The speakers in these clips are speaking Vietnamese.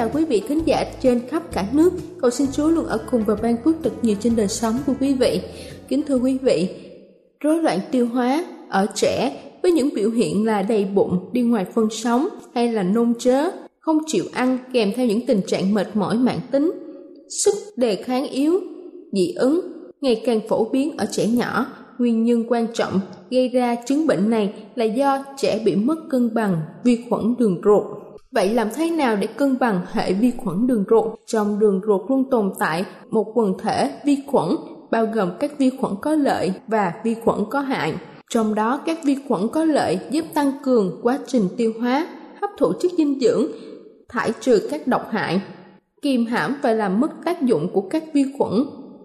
Chào quý vị khán giả trên khắp cả nước. Cầu xin Chúa luôn ở cùng và ban phước thật nhiều trên đời sống của quý vị. Kính thưa quý vị, rối loạn tiêu hóa ở trẻ với những biểu hiện là đầy bụng, đi ngoài phân sống hay là nôn chớ, không chịu ăn kèm theo những tình trạng mệt mỏi mãn tính, sức đề kháng yếu, dị ứng ngày càng phổ biến ở trẻ nhỏ. Nguyên nhân quan trọng gây ra chứng bệnh này là do trẻ bị mất cân bằng vi khuẩn đường ruột Vậy làm thế nào để cân bằng hệ vi khuẩn đường ruột? Trong đường ruột luôn tồn tại một quần thể vi khuẩn bao gồm các vi khuẩn có lợi và vi khuẩn có hại. Trong đó các vi khuẩn có lợi giúp tăng cường quá trình tiêu hóa, hấp thụ chất dinh dưỡng, thải trừ các độc hại, kiềm hãm và làm mất tác dụng của các vi khuẩn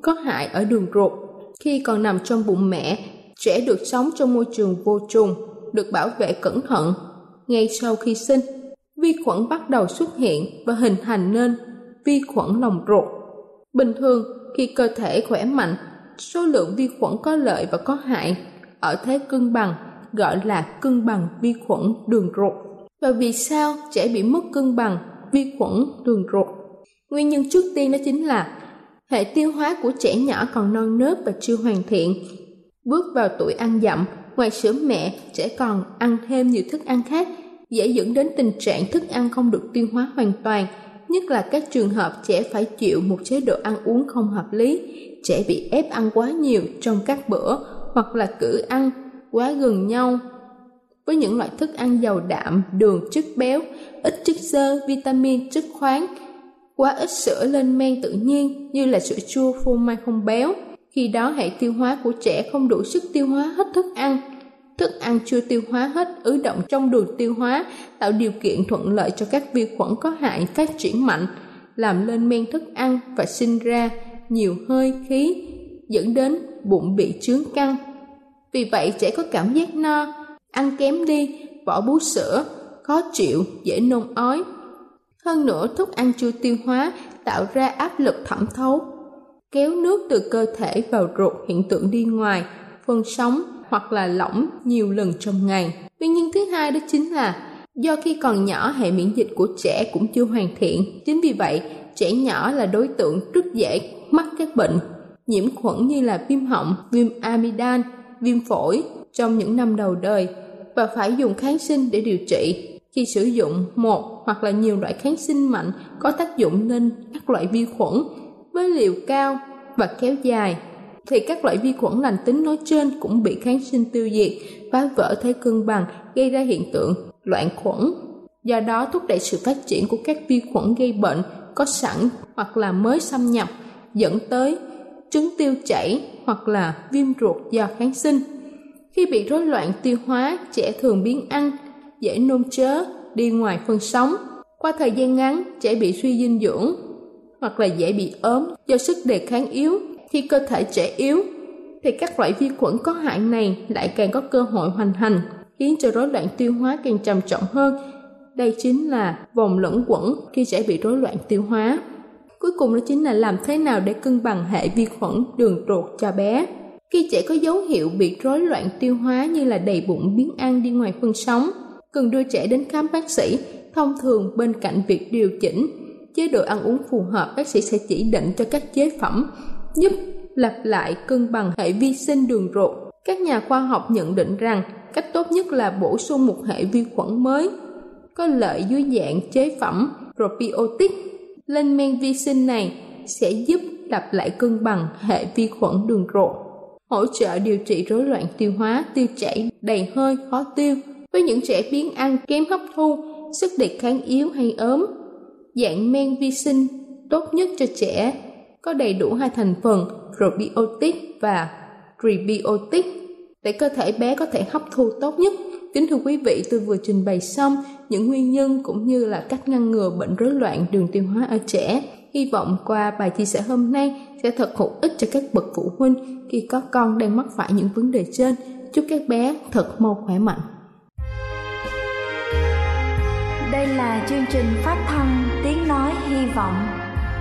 có hại ở đường ruột. Khi còn nằm trong bụng mẹ, trẻ được sống trong môi trường vô trùng, được bảo vệ cẩn thận. Ngay sau khi sinh, vi khuẩn bắt đầu xuất hiện và hình thành nên vi khuẩn lòng ruột. Bình thường, khi cơ thể khỏe mạnh, số lượng vi khuẩn có lợi và có hại ở thế cân bằng gọi là cân bằng vi khuẩn đường ruột. Và vì sao trẻ bị mất cân bằng vi khuẩn đường ruột? Nguyên nhân trước tiên đó chính là hệ tiêu hóa của trẻ nhỏ còn non nớt và chưa hoàn thiện. Bước vào tuổi ăn dặm, ngoài sữa mẹ, trẻ còn ăn thêm nhiều thức ăn khác dễ dẫn đến tình trạng thức ăn không được tiêu hóa hoàn toàn, nhất là các trường hợp trẻ phải chịu một chế độ ăn uống không hợp lý, trẻ bị ép ăn quá nhiều trong các bữa hoặc là cử ăn quá gần nhau với những loại thức ăn giàu đạm, đường, chất béo, ít chất xơ, vitamin, chất khoáng, quá ít sữa lên men tự nhiên như là sữa chua phô mai không béo. Khi đó hệ tiêu hóa của trẻ không đủ sức tiêu hóa hết thức ăn, thức ăn chưa tiêu hóa hết, ứ động trong đường tiêu hóa, tạo điều kiện thuận lợi cho các vi khuẩn có hại phát triển mạnh, làm lên men thức ăn và sinh ra nhiều hơi khí, dẫn đến bụng bị trướng căng. Vì vậy, trẻ có cảm giác no, ăn kém đi, bỏ bú sữa, khó chịu, dễ nôn ói. Hơn nữa, thức ăn chưa tiêu hóa tạo ra áp lực thẩm thấu, kéo nước từ cơ thể vào ruột hiện tượng đi ngoài, phân sống hoặc là lỏng nhiều lần trong ngày. Nguyên nhân thứ hai đó chính là do khi còn nhỏ hệ miễn dịch của trẻ cũng chưa hoàn thiện. Chính vì vậy, trẻ nhỏ là đối tượng rất dễ mắc các bệnh nhiễm khuẩn như là viêm họng, viêm amidan, viêm phổi trong những năm đầu đời và phải dùng kháng sinh để điều trị. Khi sử dụng một hoặc là nhiều loại kháng sinh mạnh có tác dụng lên các loại vi khuẩn với liều cao và kéo dài thì các loại vi khuẩn lành tính nói trên cũng bị kháng sinh tiêu diệt, phá vỡ thế cân bằng, gây ra hiện tượng loạn khuẩn. Do đó thúc đẩy sự phát triển của các vi khuẩn gây bệnh có sẵn hoặc là mới xâm nhập, dẫn tới trứng tiêu chảy hoặc là viêm ruột do kháng sinh. Khi bị rối loạn tiêu hóa, trẻ thường biến ăn, dễ nôn chớ, đi ngoài phân sống. Qua thời gian ngắn, trẻ bị suy dinh dưỡng hoặc là dễ bị ốm do sức đề kháng yếu khi cơ thể trẻ yếu, thì các loại vi khuẩn có hại này lại càng có cơ hội hoành hành, khiến cho rối loạn tiêu hóa càng trầm trọng hơn. Đây chính là vòng lẫn quẩn khi trẻ bị rối loạn tiêu hóa. Cuối cùng đó chính là làm thế nào để cân bằng hệ vi khuẩn đường ruột cho bé. Khi trẻ có dấu hiệu bị rối loạn tiêu hóa như là đầy bụng, biến ăn, đi ngoài phân sống, cần đưa trẻ đến khám bác sĩ. Thông thường bên cạnh việc điều chỉnh chế độ ăn uống phù hợp, bác sĩ sẽ chỉ định cho các chế phẩm giúp lặp lại cân bằng hệ vi sinh đường ruột. Các nhà khoa học nhận định rằng cách tốt nhất là bổ sung một hệ vi khuẩn mới có lợi dưới dạng chế phẩm probiotic. Lên men vi sinh này sẽ giúp lặp lại cân bằng hệ vi khuẩn đường ruột, hỗ trợ điều trị rối loạn tiêu hóa, tiêu chảy, đầy hơi, khó tiêu. Với những trẻ biến ăn kém hấp thu, sức đề kháng yếu hay ốm, dạng men vi sinh tốt nhất cho trẻ có đầy đủ hai thành phần probiotic và prebiotic để cơ thể bé có thể hấp thu tốt nhất. Kính thưa quý vị, tôi vừa trình bày xong những nguyên nhân cũng như là cách ngăn ngừa bệnh rối loạn đường tiêu hóa ở trẻ. Hy vọng qua bài chia sẻ hôm nay sẽ thật hữu ích cho các bậc phụ huynh khi có con đang mắc phải những vấn đề trên. Chúc các bé thật mau khỏe mạnh. Đây là chương trình phát thanh Tiếng Nói Hy Vọng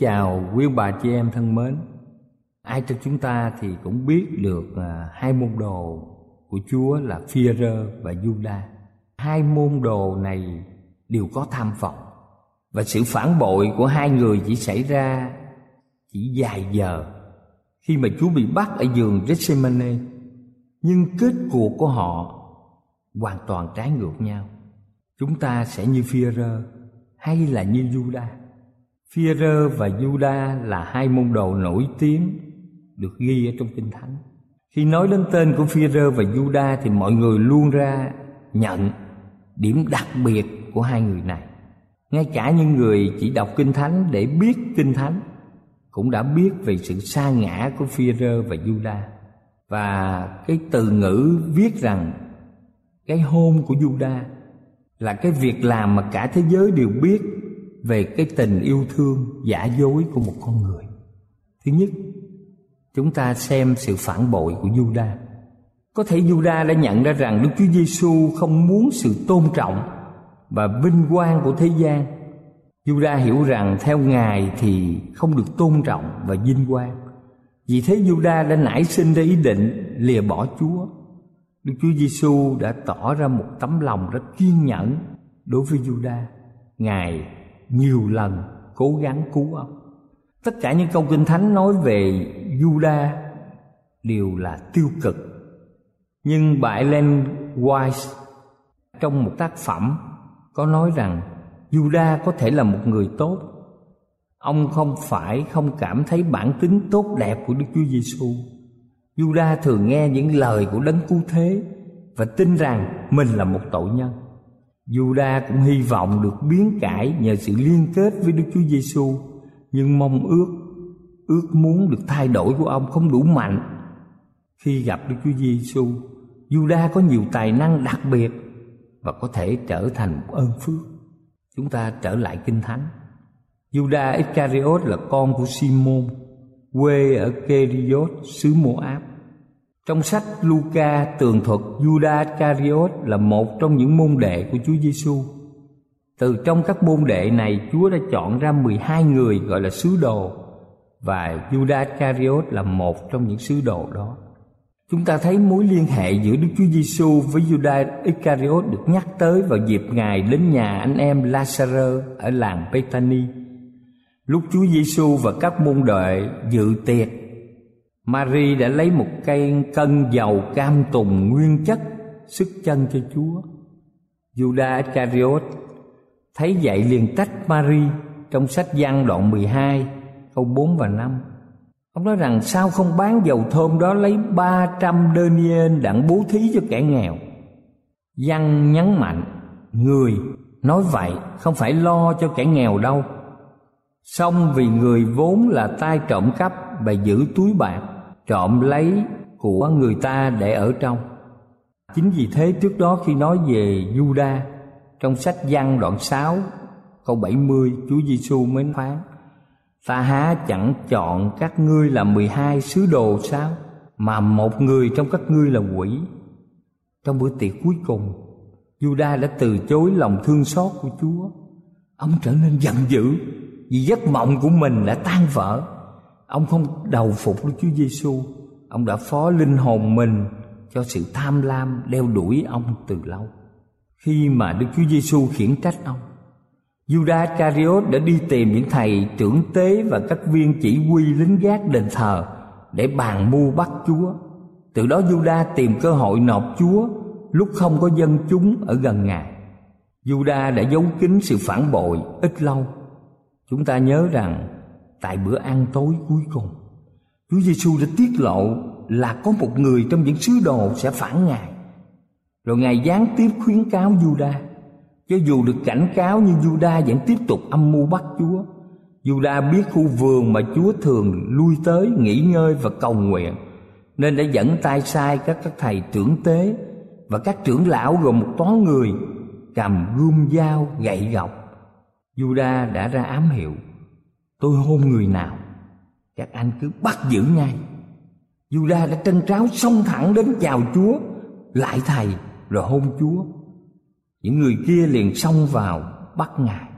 Chào quý bà chị em thân mến. Ai trong chúng ta thì cũng biết được là hai môn đồ của Chúa là Phi-rơ và Giuđa Hai môn đồ này đều có tham vọng và sự phản bội của hai người chỉ xảy ra chỉ vài giờ khi mà Chúa bị bắt ở giường Gethsemane. Nhưng kết cuộc của họ hoàn toàn trái ngược nhau. Chúng ta sẽ như Phi-rơ hay là như Giuđa Phi-rơ và Giu-đa là hai môn đồ nổi tiếng được ghi ở trong Kinh Thánh. Khi nói đến tên của Phi-rơ và Giu-đa thì mọi người luôn ra nhận điểm đặc biệt của hai người này. Ngay cả những người chỉ đọc Kinh Thánh để biết Kinh Thánh cũng đã biết về sự sa ngã của Phi-rơ và Giu-đa. Và cái từ ngữ viết rằng cái hôn của Giu-đa là cái việc làm mà cả thế giới đều biết về cái tình yêu thương giả dối của một con người. Thứ nhất, chúng ta xem sự phản bội của Juda. Có thể Juda đã nhận ra rằng Đức Chúa Giêsu không muốn sự tôn trọng và vinh quang của thế gian. Juda hiểu rằng theo Ngài thì không được tôn trọng và vinh quang. Vì thế Juda đã nảy sinh ra ý định lìa bỏ Chúa. Đức Chúa Giêsu đã tỏ ra một tấm lòng rất kiên nhẫn đối với Juda. Ngài nhiều lần cố gắng cứu ông. Tất cả những câu kinh thánh nói về Juda đều là tiêu cực. Nhưng bà Ellen White trong một tác phẩm có nói rằng Juda có thể là một người tốt. Ông không phải không cảm thấy bản tính tốt đẹp của Đức Chúa Giêsu. Juda thường nghe những lời của đấng cứu thế và tin rằng mình là một tội nhân. Juda cũng hy vọng được biến cải nhờ sự liên kết với Đức Chúa Giêsu, nhưng mong ước ước muốn được thay đổi của ông không đủ mạnh. Khi gặp Đức Chúa Giêsu, Juda có nhiều tài năng đặc biệt và có thể trở thành một ơn phước. Chúng ta trở lại kinh thánh. Juda Iscariot là con của Simon, quê ở Keriot, xứ Moab. Trong sách Luca tường thuật Judas Iscariot là một trong những môn đệ của Chúa Giêsu. Từ trong các môn đệ này, Chúa đã chọn ra 12 người gọi là sứ đồ và Judas Iscariot là một trong những sứ đồ đó. Chúng ta thấy mối liên hệ giữa Đức Chúa Giêsu với Judas Iscariot được nhắc tới vào dịp Ngài đến nhà anh em Lazarus ở làng Bethany. Lúc Chúa Giêsu và các môn đệ dự tiệc Mary đã lấy một cây cân dầu cam tùng nguyên chất sức chân cho Chúa. Judas Iscariot thấy vậy liền trách Mary trong sách Giăng đoạn 12 câu 4 và 5. Ông nói rằng sao không bán dầu thơm đó lấy 300 denier đặng bố thí cho kẻ nghèo. Giăng nhấn mạnh, người nói vậy không phải lo cho kẻ nghèo đâu. Xong vì người vốn là tay trộm cắp và giữ túi bạc, trộm lấy của người ta để ở trong. Chính vì thế trước đó khi nói về Juda, trong sách Giăng đoạn 6 câu 70 Chúa Giêsu mới phán, Ta há chẳng chọn các ngươi là 12 sứ đồ sao? Mà một người trong các ngươi là quỷ. Trong bữa tiệc cuối cùng, Juda đã từ chối lòng thương xót của Chúa. Ông trở nên giận dữ Vì giấc mộng của mình đã tan vỡ. Ông không đầu phục Đức Chúa Giêsu, ông đã phó linh hồn mình cho sự tham lam đeo đuổi ông từ lâu. Khi mà Đức Chúa Giêsu khiển trách ông, Judas Iscariot đã đi tìm những thầy trưởng tế và các viên chỉ huy lính gác đền thờ để bàn mưu bắt Chúa. Từ đó Judas tìm cơ hội nộp Chúa lúc không có dân chúng ở gần Ngài. Judas đã giấu kín sự phản bội ít lâu. Chúng ta nhớ rằng tại bữa ăn tối cuối cùng Chúa Giêsu đã tiết lộ là có một người trong những sứ đồ sẽ phản Ngài. Rồi Ngài gián tiếp khuyến cáo Juda. Cho dù được cảnh cáo nhưng Juda vẫn tiếp tục âm mưu bắt Chúa. Juda biết khu vườn mà Chúa thường lui tới, nghỉ ngơi và cầu nguyện, nên đã dẫn tay sai các các thầy trưởng tế và các trưởng lão gồm một toán người cầm gươm dao gậy gọc. Juda đã ra ám hiệu tôi hôn người nào các anh cứ bắt giữ ngay Juda đã trân tráo xông thẳng đến chào Chúa Lại thầy rồi hôn Chúa Những người kia liền xông vào bắt Ngài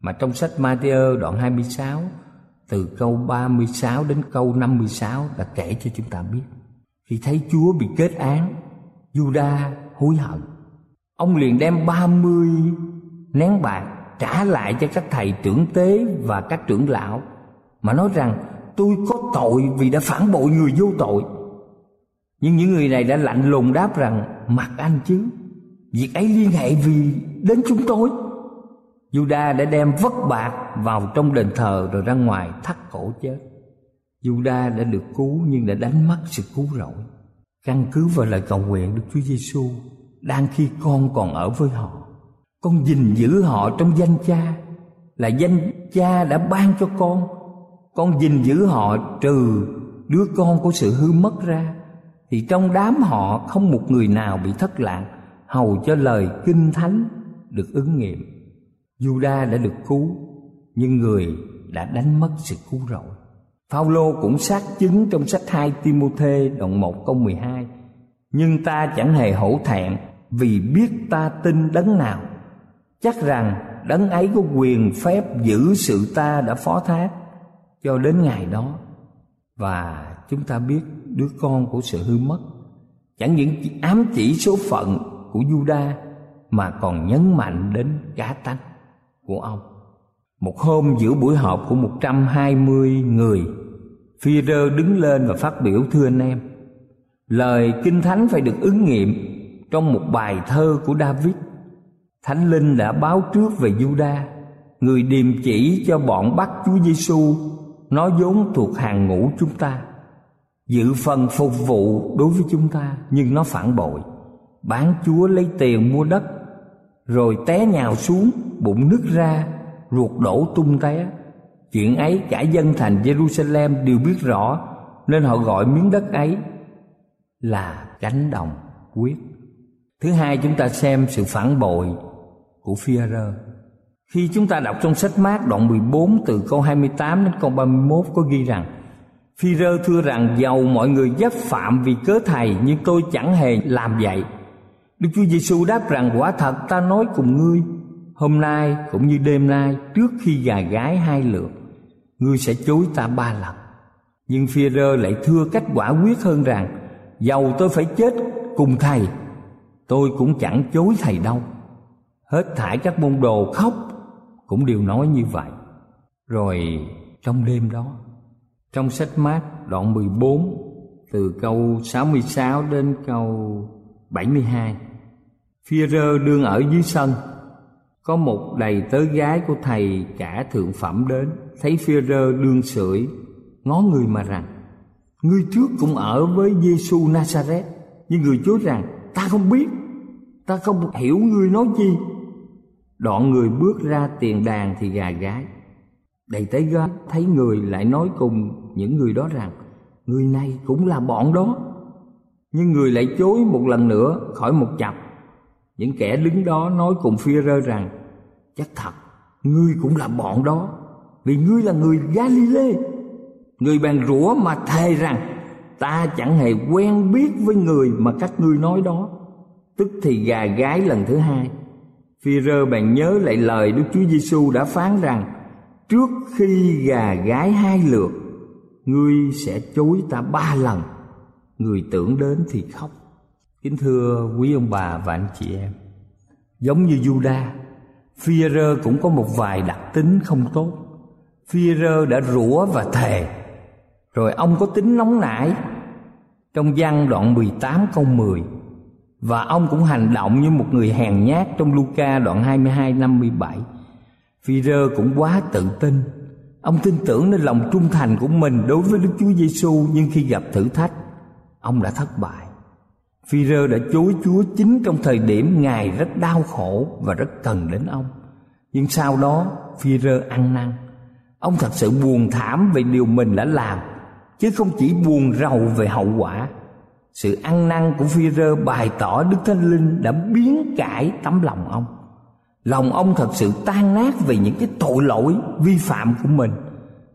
Mà trong sách Matthew đoạn 26 từ câu 36 đến câu 56 đã kể cho chúng ta biết. Khi thấy Chúa bị kết án, Juda hối hận. Ông liền đem 30 nén bạc trả lại cho các thầy trưởng tế và các trưởng lão mà nói rằng tôi có tội vì đã phản bội người vô tội. Nhưng những người này đã lạnh lùng đáp rằng mặc anh chứ, việc ấy liên hệ vì đến chúng tôi. Juda đã đem vất bạc vào trong đền thờ rồi ra ngoài thắt cổ chết. Juda đã được cứu nhưng đã đánh mất sự cứu rỗi. Căn cứ vào lời cầu nguyện Đức Chúa Giêsu đang khi con còn ở với họ. Con gìn giữ họ trong danh cha, là danh cha đã ban cho con. Con gìn giữ họ trừ đứa con của sự hư mất ra, thì trong đám họ không một người nào bị thất lạc, hầu cho lời kinh thánh được ứng nghiệm Juda đã được cứu, nhưng người đã đánh mất sự cứu rỗi. Phaolô cũng xác chứng trong sách 2 Timôthê đoạn 1 câu 12 Nhưng ta chẳng hề hổ thẹn vì biết ta tin đấng nào Chắc rằng đấng ấy có quyền phép giữ sự ta đã phó thác cho đến ngày đó Và chúng ta biết đứa con của sự hư mất Chẳng những ám chỉ số phận của Juda Mà còn nhấn mạnh đến cá tánh của ông. Một hôm giữa buổi họp của 120 người, Führer đứng lên và phát biểu thưa anh em. Lời Kinh Thánh phải được ứng nghiệm trong một bài thơ của David. Thánh Linh đã báo trước về Juda, người điềm chỉ cho bọn bắt Chúa Giêsu, nó vốn thuộc hàng ngũ chúng ta. Dự phần phục vụ đối với chúng ta nhưng nó phản bội, bán Chúa lấy tiền mua đất rồi té nhào xuống bụng nứt ra ruột đổ tung té. Chuyện ấy cả dân thành jerusalem đều biết rõ nên họ gọi miếng đất ấy là cánh đồng quyết. Thứ hai chúng ta xem sự phản bội của Führer khi chúng ta đọc trong sách mát đoạn 14 từ câu 28 đến câu 31 có ghi rằng Führer thưa rằng giàu mọi người giáp phạm vì cớ thầy, nhưng tôi chẳng hề làm vậy. Đức Chúa Giêsu đáp rằng, quả thật ta nói cùng ngươi, Hôm nay cũng như đêm nay, trước khi gà gái hai lượt, Ngươi sẽ chối ta ba lần. Nhưng Führer lại thưa cách quả quyết hơn rằng, giàu tôi phải chết cùng thầy, Tôi cũng chẳng chối thầy đâu. Hết thải các môn đồ khóc Cũng đều nói như vậy. Rồi trong đêm đó, Trong sách mát đoạn 14 Từ câu 66 đến câu 72 Führer đương ở dưới sân, Có một đầy tớ gái của thầy cả thượng phẩm đến, Thấy Führer đương sưởi, Ngó người mà rằng, Ngươi trước cũng ở với Giêsu Nazareth Nhưng người chúa rằng, Ta không biết, Ta không hiểu ngươi nói chi. Đoạn người bước ra tiền đàn thì gà gái Đầy tế gái thấy người lại nói cùng những người đó rằng Người này cũng là bọn đó. Nhưng người lại chối một lần nữa khỏi một chập những kẻ đứng đó nói cùng phi rơ rằng Chắc thật Ngươi cũng là bọn đó Vì ngươi là người Galile, Người bàn rủa mà thề rằng Ta chẳng hề quen biết với người mà các ngươi nói đó. Tức thì gà gái lần thứ hai. Phi rơ bèn nhớ lại lời Đức Chúa Giêsu đã phán rằng, Trước khi gà gái hai lượt, Ngươi sẽ chối ta ba lần, Người tưởng đến thì khóc. Kính thưa quý ông bà và anh chị em, Giống như Juda Führer cũng có một vài đặc tính không tốt. Führer đã rủa và thề, Rồi ông có tính nóng nảy? Trong văn đoạn 18 câu 10 và ông cũng hành động như một người hèn nhát Trong Luca đoạn 22 57 Führer cũng quá tự tin Ông tin tưởng nơi lòng trung thành của mình đối với Đức Chúa Giêsu nhưng khi gặp thử thách, ông đã thất bại. Phi-rơ đã chối Chúa chính trong thời điểm Ngài rất đau khổ và rất cần đến ông. Nhưng sau đó Phi-rơ ăn năn. Ông thật sự buồn thảm về điều mình đã làm, chứ không chỉ buồn rầu về hậu quả. Sự ăn năn của Phi-rơ bày tỏ Đức Thánh Linh đã biến cải tấm lòng ông. Lòng ông thật sự tan nát vì những cái tội lỗi vi phạm của mình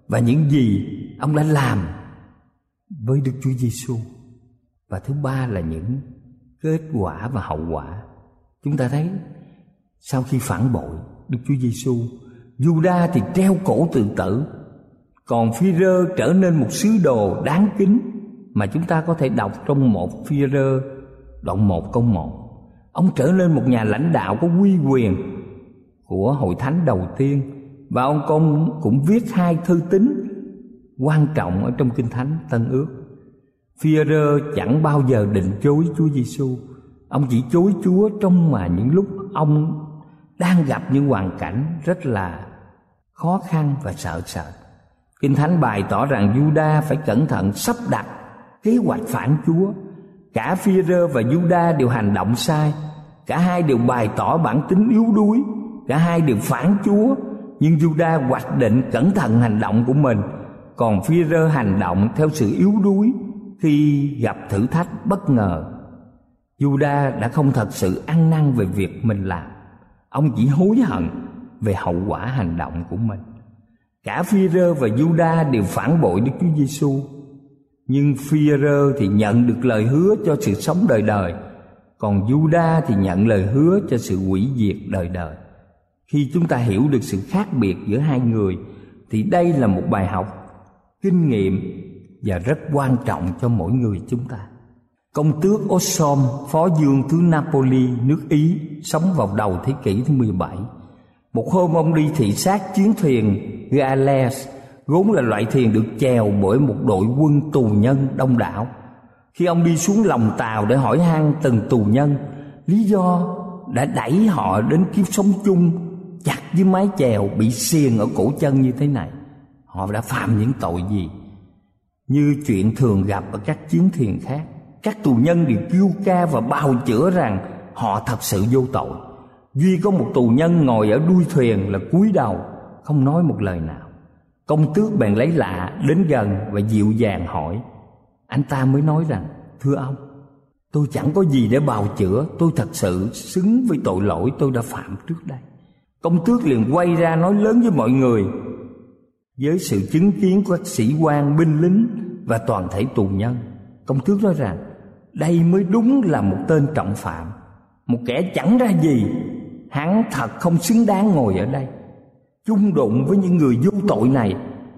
và những gì ông đã làm với Đức Chúa Giêsu và thứ ba là những kết quả và hậu quả chúng ta thấy sau khi phản bội Đức Chúa Giêsu Juda thì treo cổ tự tử, còn Phi-rơ trở nên một sứ đồ đáng kính mà chúng ta có thể đọc trong một Phi-rơ, đoạn một câu một. Ông trở nên một nhà lãnh đạo có quy quyền của hội thánh đầu tiên, và ông công cũng viết hai thư tín quan trọng ở trong kinh thánh Tân ước. Phi-rơ chẳng bao giờ định chối Chúa Giêsu. Ông chỉ chối Chúa trong mà những lúc ông đang gặp những hoàn cảnh rất là khó khăn và sợ sệt. Kinh Thánh bày tỏ rằng Juda phải cẩn thận sắp đặt kế hoạch phản Chúa. Cả Phi-rơ và Juda đều hành động sai. Cả hai đều bày tỏ bản tính yếu đuối. Cả hai đều phản Chúa. Nhưng Juda hoạch định cẩn thận hành động của mình. Còn Phi-rơ hành động theo sự yếu đuối khi gặp thử thách bất ngờ. Juda đã không thật sự ăn năn về việc mình làm. Ông chỉ hối hận về hậu quả hành động của mình. Cả Phi-rơ và Juda đều phản bội Đức Chúa Giêsu. Nhưng Phi-rơ thì nhận được lời hứa cho sự sống đời đời, còn Juda thì nhận lời hứa cho sự hủy diệt đời đời. Khi chúng ta hiểu được sự khác biệt giữa hai người thì đây là một bài học kinh nghiệm và rất quan trọng cho mỗi người chúng ta. Công tước Osom, phó dương thứ Napoli, nước Ý, sống vào đầu thế kỷ thứ 17. Một hôm ông đi thị sát chiến thuyền Gales, vốn là loại thuyền được chèo bởi một đội quân tù nhân đông đảo. Khi ông đi xuống lòng tàu để hỏi han từng tù nhân, lý do đã đẩy họ đến kiếp sống chung chặt với mái chèo bị xiềng ở cổ chân như thế này. Họ đã phạm những tội gì? Như chuyện thường gặp ở các chiến thuyền khác, các tù nhân đều kêu ca và bào chữa rằng họ thật sự vô tội. Duy có một tù nhân ngồi ở đuôi thuyền là cúi đầu, không nói một lời nào. Công tước bèn lấy lạ đến gần và dịu dàng hỏi. Anh ta mới nói rằng, thưa ông, tôi chẳng có gì để bào chữa, tôi thật sự xứng với tội lỗi tôi đã phạm trước đây. Công tước liền quay ra nói lớn với mọi người với sự chứng kiến của các sĩ quan, binh lính và toàn thể tù nhân. Công tước nói rằng đây mới đúng là một tên trọng phạm, một kẻ chẳng ra gì, hắn thật không xứng đáng ngồi ở đây. Chung đụng với những người vô tội này,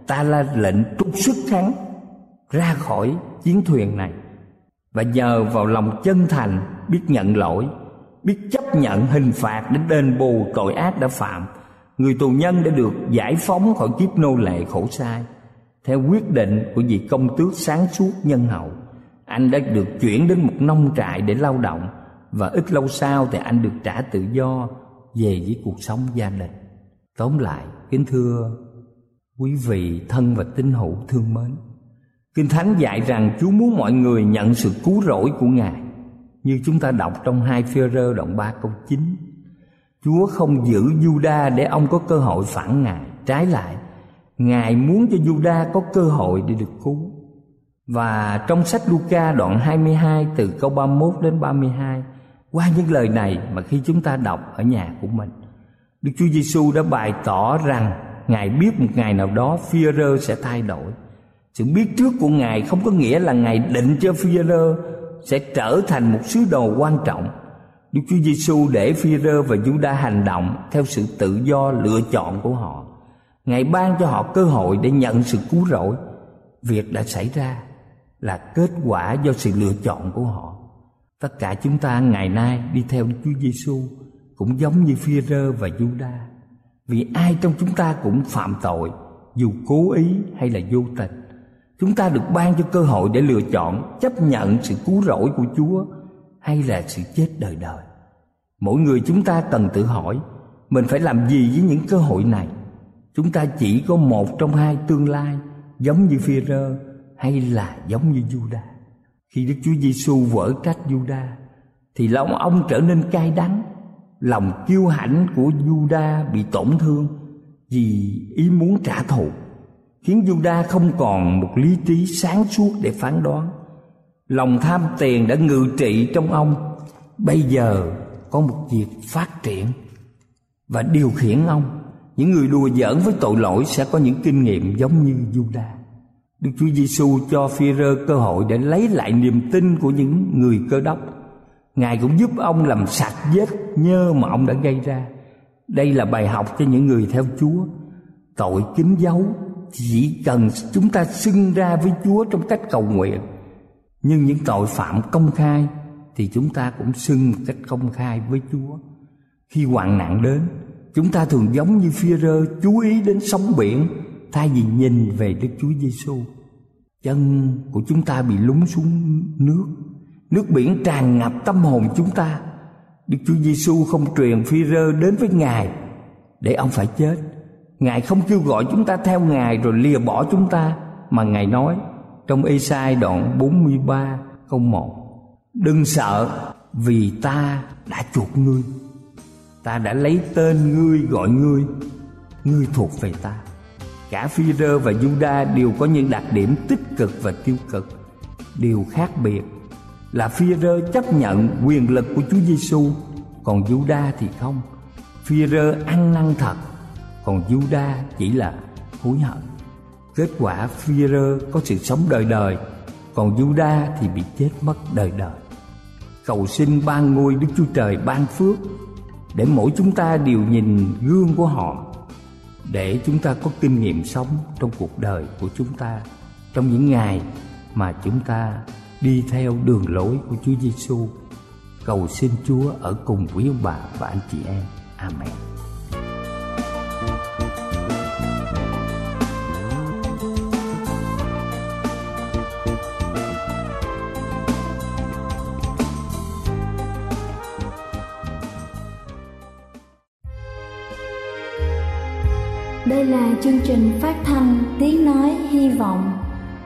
ta ra lệnh trục xuất hắn ra khỏi chiến thuyền này. Và nhờ vào lòng chân thành biết nhận lỗi biết chấp nhận hình phạt để đền bù tội ác đã phạm người tù nhân đã được giải phóng khỏi kiếp nô lệ khổ sai theo quyết định của vị công tước sáng suốt nhân hậu. Anh đã được chuyển đến một nông trại để lao động và ít lâu sau thì anh được trả tự do về với cuộc sống gia đình tóm lại, kính thưa quý vị thân và tín hữu thương mến, kinh thánh dạy rằng chúa muốn mọi người nhận sự cứu rỗi của ngài. Như chúng ta đọc trong hai phi rơ đoạn 3 câu 9 Chúa không giữ Juda để ông có cơ hội phản ngài. Trái lại, Ngài muốn cho Juda có cơ hội để được cứu. Và trong sách Luca đoạn 22 từ câu 31 đến 32 Qua những lời này mà khi chúng ta đọc ở nhà của mình Đức Chúa Giêsu đã bày tỏ rằng Ngài biết một ngày nào đó Phi-rơ sẽ thay đổi Sự biết trước của Ngài không có nghĩa là Ngài định cho Phi-rơ Sẽ trở thành một sứ đồ quan trọng Đức Chúa Giêsu để Phi-rơ và Giu-đa hành động theo sự tự do lựa chọn của họ. Ngài ban cho họ cơ hội để nhận sự cứu rỗi. Việc đã xảy ra là kết quả do sự lựa chọn của họ. Tất cả chúng ta ngày nay đi theo Đức Chúa Giêsu cũng giống như Phi-rơ và Juda Vì ai trong chúng ta cũng phạm tội, dù cố ý hay là vô tình. Chúng ta được ban cho cơ hội để lựa chọn chấp nhận sự cứu rỗi của Chúa hay là sự chết đời đời mỗi người chúng ta cần tự hỏi mình phải làm gì với những cơ hội này chúng ta chỉ có một trong hai tương lai giống như phi rơ hay là giống như Juda. Khi Đức Chúa Giêsu vỡ trách Juda thì lòng ông trở nên cay đắng, lòng kiêu hãnh của Juda bị tổn thương vì ý muốn trả thù, khiến Juda không còn một lý trí sáng suốt để phán đoán lòng tham tiền đã ngự trị trong ông bây giờ có một việc phát triển và điều khiển ông những người đùa giỡn với tội lỗi sẽ có những kinh nghiệm giống như Juda. Đức Chúa Giêsu cho Phi-rơ cơ hội để lấy lại niềm tin của những người cơ đốc. Ngài cũng giúp ông làm sạch vết nhơ mà ông đã gây ra. Đây là bài học cho những người theo Chúa. Tội kín dấu chỉ cần chúng ta xưng ra với Chúa trong cách cầu nguyện. Nhưng những tội phạm công khai thì chúng ta cũng xưng một cách công khai với Chúa. Khi hoạn nạn đến, chúng ta thường giống như phi-rơ chú ý đến sóng biển thay vì nhìn về Đức Chúa Giêsu. Chân của chúng ta bị lún xuống nước, nước biển tràn ngập tâm hồn chúng ta. Đức Chúa Giêsu không truyền phi-rơ đến với Ngài để ông phải chết. Ngài không kêu gọi chúng ta theo Ngài rồi lìa bỏ chúng ta, mà Ngài nói trong Ê-sai đoạn 43 câu 1 Đừng sợ, vì ta đã chuộc ngươi Ta đã lấy tên ngươi gọi ngươi Ngươi thuộc về ta Cả Phi-rơ và Juda đều có những đặc điểm tích cực và tiêu cực, đều khác biệt là Phi-rơ chấp nhận quyền lực của Chúa Giêsu, còn Giuđa thì không. Phi-rơ ăn năn thật, còn Giuđa chỉ là hối hận. Kết quả Phi-rơ có sự sống đời đời, còn Giuđa thì bị chết mất đời đời. Cầu xin ban ngôi Đức Chúa Trời ban phước để mỗi chúng ta đều nhìn gương của họ để chúng ta có kinh nghiệm sống trong cuộc đời của chúng ta trong những ngày mà chúng ta đi theo đường lối của Chúa Giêsu. Cầu xin Chúa ở cùng quý ông bà và anh chị em. Amen. Đây là chương trình phát thanh Tiếng Nói Hy Vọng